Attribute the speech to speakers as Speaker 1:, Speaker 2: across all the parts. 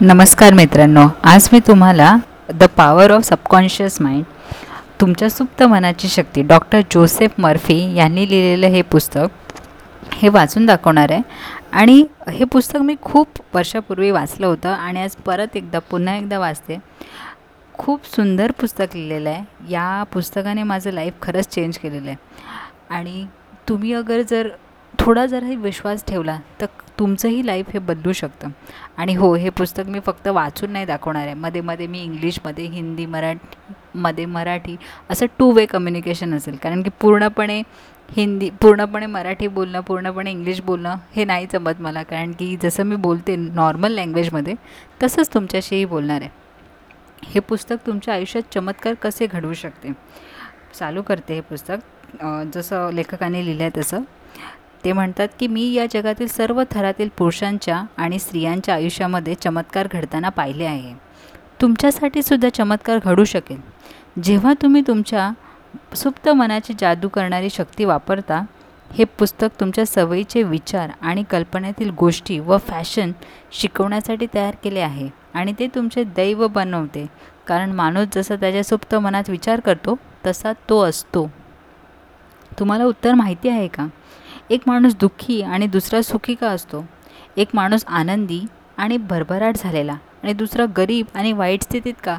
Speaker 1: नमस्कार मित्रांनो आज मी तुम्हाला the power of subconscious mind तुमच्या सुप्त मनाची शक्ती डॉक्टर जोसेफ मर्फी यांनी लिहिलेलं हे पुस्तक हे वाचून दाखवणार आहे. आणि हे पुस्तक मी खूप वर्षापूर्वी वाचलं होतं आणि आज परत एकदा पुन्हा एकदा वाचते. खूप सुंदर पुस्तक लिहिलेलं आहे. या पुस्तकाने माझं लाईफ खरंच चेंज केलेलं आहे. आणि तुम्ही अगर जर थोडा जराही विश्वास ठेवला तर तुमचंही लाईफ हे बदलू शकतं. आणि हो हे पुस्तक मी फक्त वाचून नाही दाखवणार आहे. मध्ये मध्ये मी इंग्लिशमध्ये हिंदी मराठी मध्ये मराठी असं टू वे कम्युनिकेशन असेल. कारण की पूर्णपणे हिंदी पूर्णपणे मराठी बोलणं पूर्णपणे इंग्लिश बोलणं हे नाही जमत मला. कारण की जसं मी बोलते नॉर्मल लँग्वेजमध्ये तसंच तुमच्याशीही बोलणार आहे. हे पुस्तक तुमच्या आयुष्यात चमत्कार कसे घडवू शकते? चालू करते हे पुस्तक. जसं लेखकाने लिहिलं आहे तसं. ते म्हणतात की मी या जगातील सर्व थरातील पुरुषांच्या आणि स्त्रियांच्या आयुष्यामध्ये चमत्कार घडताना पाहिले आहे. तुमच्यासाठी सुद्धा चमत्कार घडू शकेल. जेव्हा तुम्ही तुमच्या सुप्त मनाची जादू करणारी शक्ती वापरता हे पुस्तक तुमच्या सवयीचे विचार आणि कल्पनेतील गोष्टी व फॅशन शिकवण्यासाठी तयार केले आहे आणि ते तुमचे दैव बनवते. कारण माणूस जसा त्याच्या सुप्त मनात विचार करतो तसा तो असतो. तुम्हाला उत्तर माहिती आहे का? एक माणूस दुःखी आणि दुसरा सुखी का असतो? एक माणूस आनंदी आणि भरभराट झालेला आणि दुसरा गरीब आणि वाईट स्थितीत का?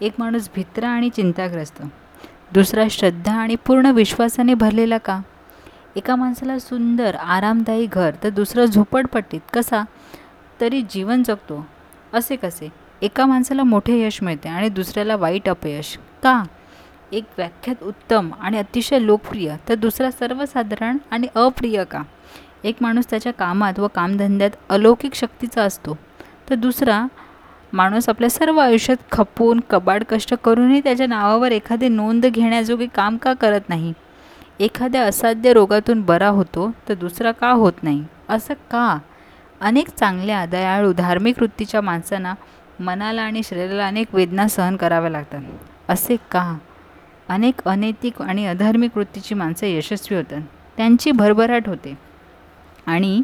Speaker 1: एक माणूस भित्र आणि चिंताग्रस्त. दुसरा श्रद्धा आणि पूर्ण विश्वासाने भरलेला का? एका माणसाला सुंदर आरामदायी घर तर दुसरं झोपडपट्टीत कसा तरी जीवन जगतो? असे कसे? एका माणसाला मोठे यश मिळते आणि दुसऱ्याला वाईट अपयश. का? एक व्याख्यात उत्तम आणि अतिशय लोकप्रिय तर दुसरा सर्वसाधारण आणि अप्रिय का? एक माणूस त्याच्या कामात व कामधंद्यात अलौकिक शक्तीचा असतो. तर दुसरा माणूस आपल्या सर्व आयुष्यात खपून कबाड कष्ट करूनही त्याच्या नावावर एखादी नोंद घेण्याजोगे काम का करत नाही? एखाद्या असाध्य रोगातून बरा होतो तर दुसरा का होत नाही? असं का? अनेक चांगल्या दयाळू धार्मिक वृत्तीच्या माणसांना मनाला आणि शरीराला अनेक वेदना सहन कराव्या लागतात. असे का? अनेक अनैतिक आणि अधार्मिक वृत्तीची माणसं यशस्वी होतात. त्यांची भरभराट होते. आणि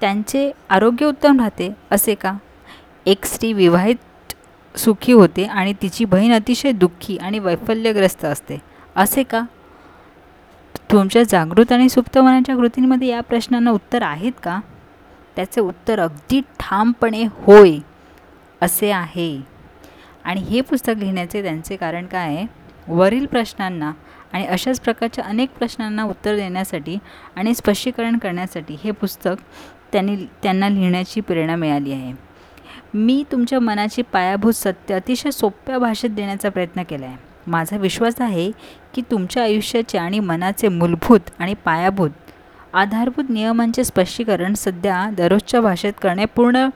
Speaker 1: त्यांचे आरोग्य उत्तम राहते असे का? एक स्त्री विवाहित सुखी होते आणि तिची बहीण अतिशय दुःखी आणि वैफल्यग्रस्त असते. असे का? तुमच्या जागृत आणि सुप्त मनाच्या कृतींमध्ये या प्रश्नांना उत्तर आहेत का? त्याचे उत्तर अगदी ठामपणे होय असे आहे. आणि हे पुस्तक लिहिण्याचे त्यांचे कारण काय आहे? वरील प्रश्नांना आणि अशाच प्रकारच्या अनेक प्रश्नांना उत्तर देण्यासाठी आणि स्पष्टीकरण करण्यासाठी हे पुस्तक त्यांनी त्यांना लिहिण्याची प्रेरणा मिळाली आहे. मी तुमच्या मनाची पायाभूत सत्य अतिशय सोप्या भाषेत देण्याचा प्रयत्न केला आहे माझा विश्वास आहे की तुमच्या आयुष्याचे आणि मनाचे मूलभूत आणि पायाभूत आधारभूत नियमांचे स्पष्टीकरण सध्या दररोजच्या भाषेत करणे पूर्ण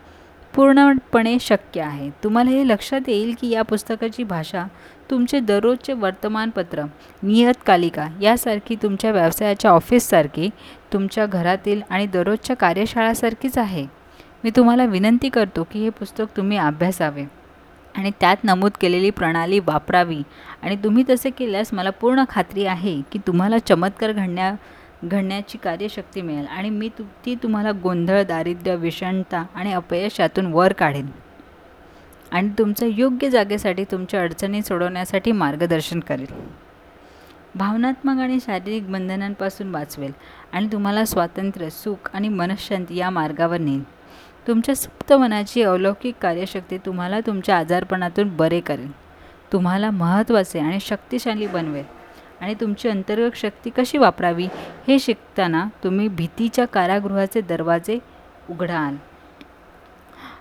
Speaker 1: पूर्णपणे शक्य आहे. तुम्हाला हे लक्षात येईल की या पुस्तकाची भाषा तुमचे दररोजचे वर्तमानपत्र नियतकालिका यासारखी तुमच्या व्यवसायाच्या ऑफिससारखी तुमच्या घरातील आणि दररोजच्या कार्यशाळासारखीच आहे. मी तुम्हाला विनंती करतो की हे पुस्तक तुम्ही अभ्यासावे आणि त्यात नमूद केलेली प्रणाली वापरावी आणि तुम्ही तसे केल्यास मला पूर्ण खात्री आहे की तुम्हाला चमत्कार घडण्या घडण्याची कार्यशक्ती मिळेल. आणि मी तु ती तुम्हाला गोंधळ दारिद्र्य विषणता आणि अपयशातून वर काढेन. आणि तुमच्या योग्य जागेसाठी तुमच्या अडचणी सोडवण्यासाठी मार्गदर्शन करेल. भावनात्मक आणि शारीरिक बंधनांपासून वाचवेल आणि तुम्हाला स्वातंत्र्य सुख आणि मनशांती या मार्गावर नेईल. तुमच्या सुप्त मनाची अलौकिक कार्यशक्ती तुम्हाला तुमच्या आजारपणातून बरे करेल. तुम्हाला महत्त्वाचे आणि शक्तिशाली बनवेल. आणि तुमची अंतर्गत शक्ती कशी वापरावी हे शिकताना तुम्ही भीतीच्या कारागृहाचे दरवाजे उघडाल.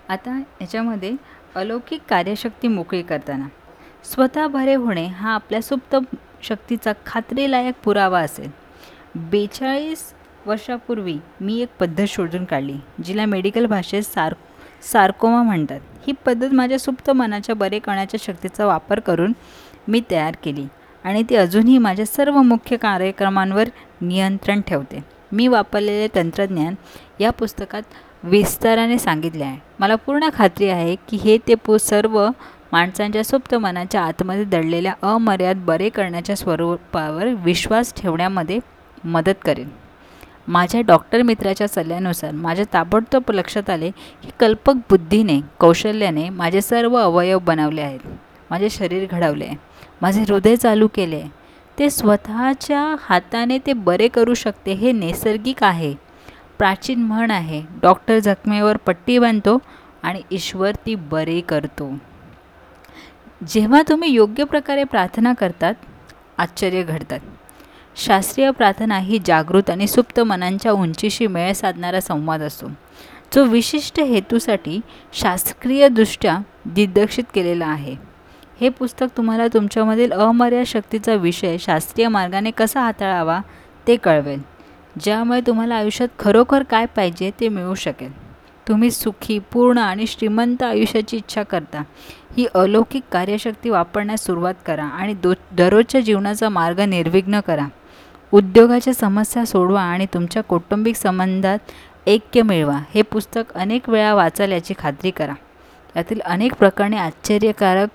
Speaker 1: आता याच्यामध्ये अलौकिक कार्यशक्ती मोकळी करताना. स्वतः बरे होणे हा आपल्या सुप्त शक्तीचा खात्रीलायक पुरावा असेल. बेचाळीस वर्षापूर्वी मी एक पद्धत शोधून काढली जिला मेडिकल भाषेत सार सार्कोमा म्हणतात. ही पद्धत माझ्या सुप्त मनाच्या बरे करण्याच्या शक्तीचा वापर करून मी तयार केली. आणि ती अजूनही माझ्या सर्व मुख्य कार्यक्रमांवर नियंत्रण ठेवते. मी वापरलेले तंत्रज्ञान या पुस्तकात विस्ताराने सांगितले आहे. मला पूर्ण खात्री आहे की हे ते पु सर्व माणसांच्या सुप्त मनाच्या आतमध्ये दडलेल्या अमर्याद बरे करण्याच्या स्वरूपावर विश्वास ठेवण्यामध्ये मदत करेल माझ्या डॉक्टर मित्राच्या सल्ल्यानुसार माझ्या ताबडतोब लक्षात आले की कल्पक बुद्धीने कौशल्याने माझे सर्व अवयव बनवले आहेत. माझे शरीर घडवले माझे हृदय चालू केले. ते स्वतःच्या हाताने ते बरे करू शकते हे नैसर्गिक आहे. प्राचीन म्हण आहे डॉक्टर जखमेवर पट्टी बांधतो आणि ईश्वर ती बरे करतो. जेव्हा तुम्ही योग्य प्रकारे प्रार्थना करतात आश्चर्य घडतात. शास्त्रीय प्रार्थना ही जागृत आणि सुप्त मनांच्या उंचीशी मेळ साधणारा संवाद असतो जो विशिष्ट हेतूसाठी शास्त्रीयदृष्ट्या दिग्दर्शित केलेला आहे. हे पुस्तक तुम्हाला तुमच्यामधील अमर्याद शक्तीचा विषय शास्त्रीय मार्गाने कसा हाताळावा ते कळवेल. ज्यामुळे तुम्हाला आयुष्यात खरोखर काय पाहिजे ते मिळू शकेल. तुम्ही सुखी पूर्ण आणि श्रीमंत आयुष्याची इच्छा करता. ही अलौकिक कार्यशक्ती वापरण्यास सुरुवात करा आणि दो दररोजच्या जीवनाचा मार्ग निर्विघ्न करा. उद्योगाच्या समस्या सोडवा आणि तुमच्या कौटुंबिक संबंधात ऐक्य मिळवा. हे पुस्तक अनेक वेळा वाचाल याची खात्री करा. यातील अनेक प्रकरणे आश्चर्यकारक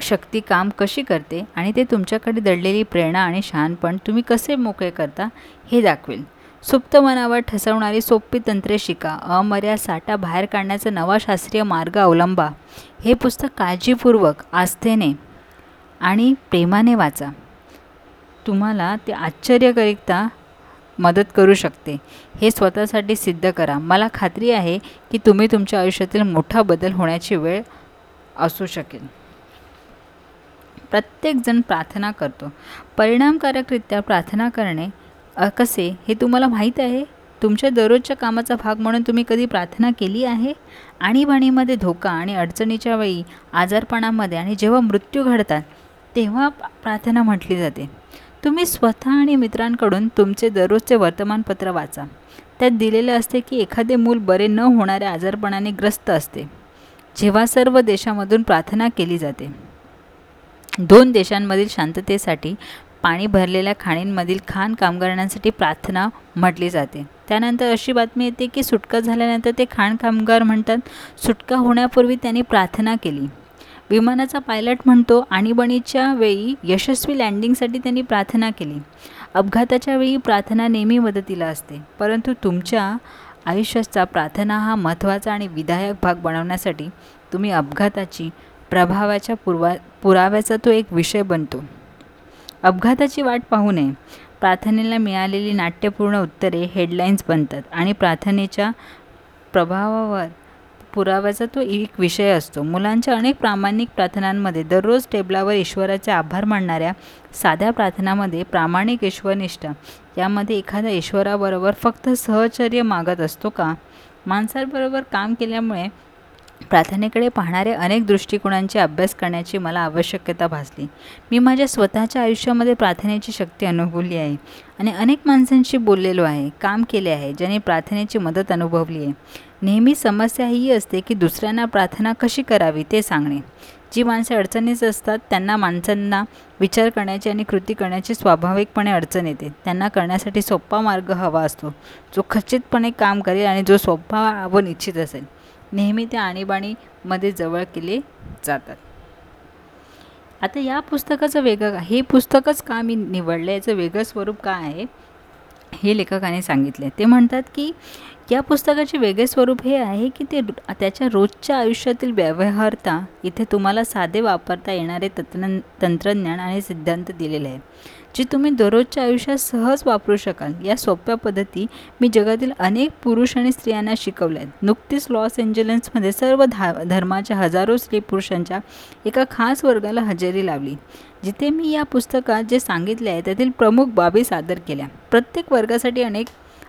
Speaker 1: शक्ती काम कशी करते आणि ते तुमच्याकडे दडलेली प्रेरणा आणि शहाणपण तुम्ही कसे मोकळे करता हे दाखवेल. सुप्त मनावर ठसवणारी सोपी तंत्रे शिका. अमर्याद साठा बाहेर काढण्याचा नवा शास्त्रीय मार्ग अवलंबा. हे पुस्तक काळजीपूर्वक आस्थेने आणि प्रेमाने वाचा. तुम्हाला ते आश्चर्यकरिता मदत करू शकते. हे स्वतःसाठी सिद्ध करा. मला खात्री आहे की तुम्ही तुमच्या आयुष्यातील मोठा बदल होण्याची वेळ असू शकेल. प्रत्येकजण प्रार्थना करतो. परिणामकारकरित्या प्रार्थना करणे कसे? हे तुम्हाला माहीत आहे? तुमच्या दररोजच्या कामाचा भाग म्हणून तुम्ही कधी प्रार्थना केली आहे? आणीबाणीमध्ये धोका आणि अडचणीच्या वेळी आजारपणामध्ये आणि जेव्हा मृत्यू घडतात तेव्हा प्रार्थना म्हटली जाते. तुम्ही स्वतः आणि मित्रांकडून तुमचे दररोजचे वर्तमानपत्र वाचा. त्यात दिलेले असते की एखादे मूल बरे न होणाऱ्या आजारपणाने ग्रस्त असते. जेव्हा सर्व देशामधून प्रार्थना केली जाते. दोन देशांमधील शांततेसाठी पाणी भरलेल्या खाणींमधील खाण कामगारांसाठी प्रार्थना म्हटली जाते. त्यानंतर अशी बातमी येते की सुटका झाल्यानंतर ते खाण कामगार म्हणतात सुटका होण्यापूर्वी त्यांनी प्रार्थना केली. विमानाचा पायलट म्हणतो आणीबाणीच्या वेळी यशस्वी लँडिंगसाठी त्यांनी प्रार्थना केली. अपघाताच्या वेळी प्रार्थना नेहमी मदतीला असते. परंतु तुमच्या आयुष्याचा प्रार्थना हा महत्त्वाचा आणि विधायक भाग बनवण्यासाठी तुम्ही अपघाताची प्रभावाच्या पुरवा पुराव्याचा तो एक विषय बनतो. अपघाताची वाट पाहू नये. प्रार्थनेला मिळालेली नाट्यपूर्ण उत्तरे हेडलाईन्स बनतात आणि प्रार्थनेच्या प्रभावावर पुराव्याचा तो एक विषय असतो. मुलांच्या अनेक प्रामाणिक प्रार्थनांमध्ये दररोज टेबलावर ईश्वराचे आभार मानणाऱ्या साध्या प्रार्थनामध्ये प्रामाणिक ईश्वरनिष्ठा यामध्ये एखाद्या ईश्वराबरोबर फक्त सहचर्य मागत असतो का? माणसाबरोबर काम केल्यामुळे प्रार्थनेकडे पाहणाऱ्या अनेक दृष्टिकोनांचे अभ्यास करण्याची मला आवश्यकता भासली. मी माझ्या स्वतःच्या आयुष्यामध्ये प्रार्थनेची शक्ती अनुभवली आहे आणि अनेक माणसांशी बोललेलो आहे काम केले आहे ज्यांनी प्रार्थनेची मदत अनुभवली आहे. नेहमी समस्या ही असते की दुसऱ्यांना प्रार्थना कशी करावी ते सांगणे. जी माणसे अडचणीच असतात त्यांना माणसांना विचार करण्याची आणि कृती करण्याची स्वाभाविकपणे अडचण येते. त्यांना करण्यासाठी सोपा मार्ग हवा असतो. जो खचितपणे काम करेल आणि जो सोपा व निश्चित असेल. नेहमी त्या आणीबाणीमध्ये जवळ केले जातात. आता या पुस्तकाचं वेगळं हे पुस्तकच का मी निवडलं याचं वेगळं स्वरूप काय आहे हे लेखकाने सांगितले ते म्हणतात की या पुस्तकाचे वेगळे स्वरूप हे आहे की ते त्याच्या रोजच्या आयुष्यातील व्यवहारता इथे तुम्हाला साधे वापरता येणारे तंत्र तंत्रज्ञान आणि सिद्धांत दिलेले आहे जी तुम्ही दररोजच्या आयुष्यात सहज वापरू शकाल. या सोप्या पद्धती मी जगातील अनेक पुरुष आणि स्त्रियांना शिकवल्या आहेत. नुकतीच लॉस एंजलन्समध्ये सर्व धा धर्माच्या हजारो स्त्री पुरुषांच्या एका खास वर्गाला हजेरी लावली. जिथे मी या पुस्तकात जे सांगितले आहे त्यातील प्रमुख बाबी सादर केल्या. प्रत्येक वर्गासाठी अनेक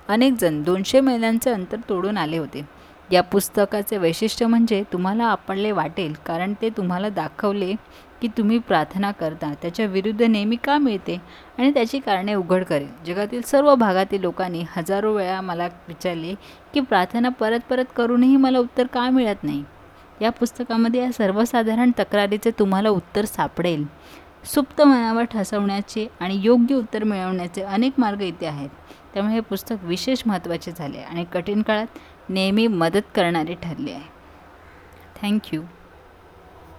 Speaker 1: अनेक जण दोनशे मैलांचे अंतर तोडून आले होते. या पुस्तकाचे वैशिष्ट्य म्हणजे तुम्हाला आपणले वाटेल कारण ते तुम्हाला दाखवले की तुम्ही प्रार्थना करता. त्याच्या विरुद्ध नेहमी का मिळते? आणि त्याची कारणे उघड करेल. जगातील सर्व भागातील लोकांनी हजारो वेळा मला विचारले की प्रार्थना परत परत करूनही मला उत्तर का मिळत नाही? या पुस्तकामध्ये या सर्वसाधारण तक्रारीचे तुम्हाला उत्तर सापडेल. सुप्त मनावर ठसवण्याचे आणि योग्य उत्तर मिळवण्याचे अनेक मार्ग इथे आहेत. त्यामुळे हे पुस्तक विशेष महत्त्वाचे झाले आणि कठीण काळात नेहमी मदत करणारे ठरले आहे. थँक्यू.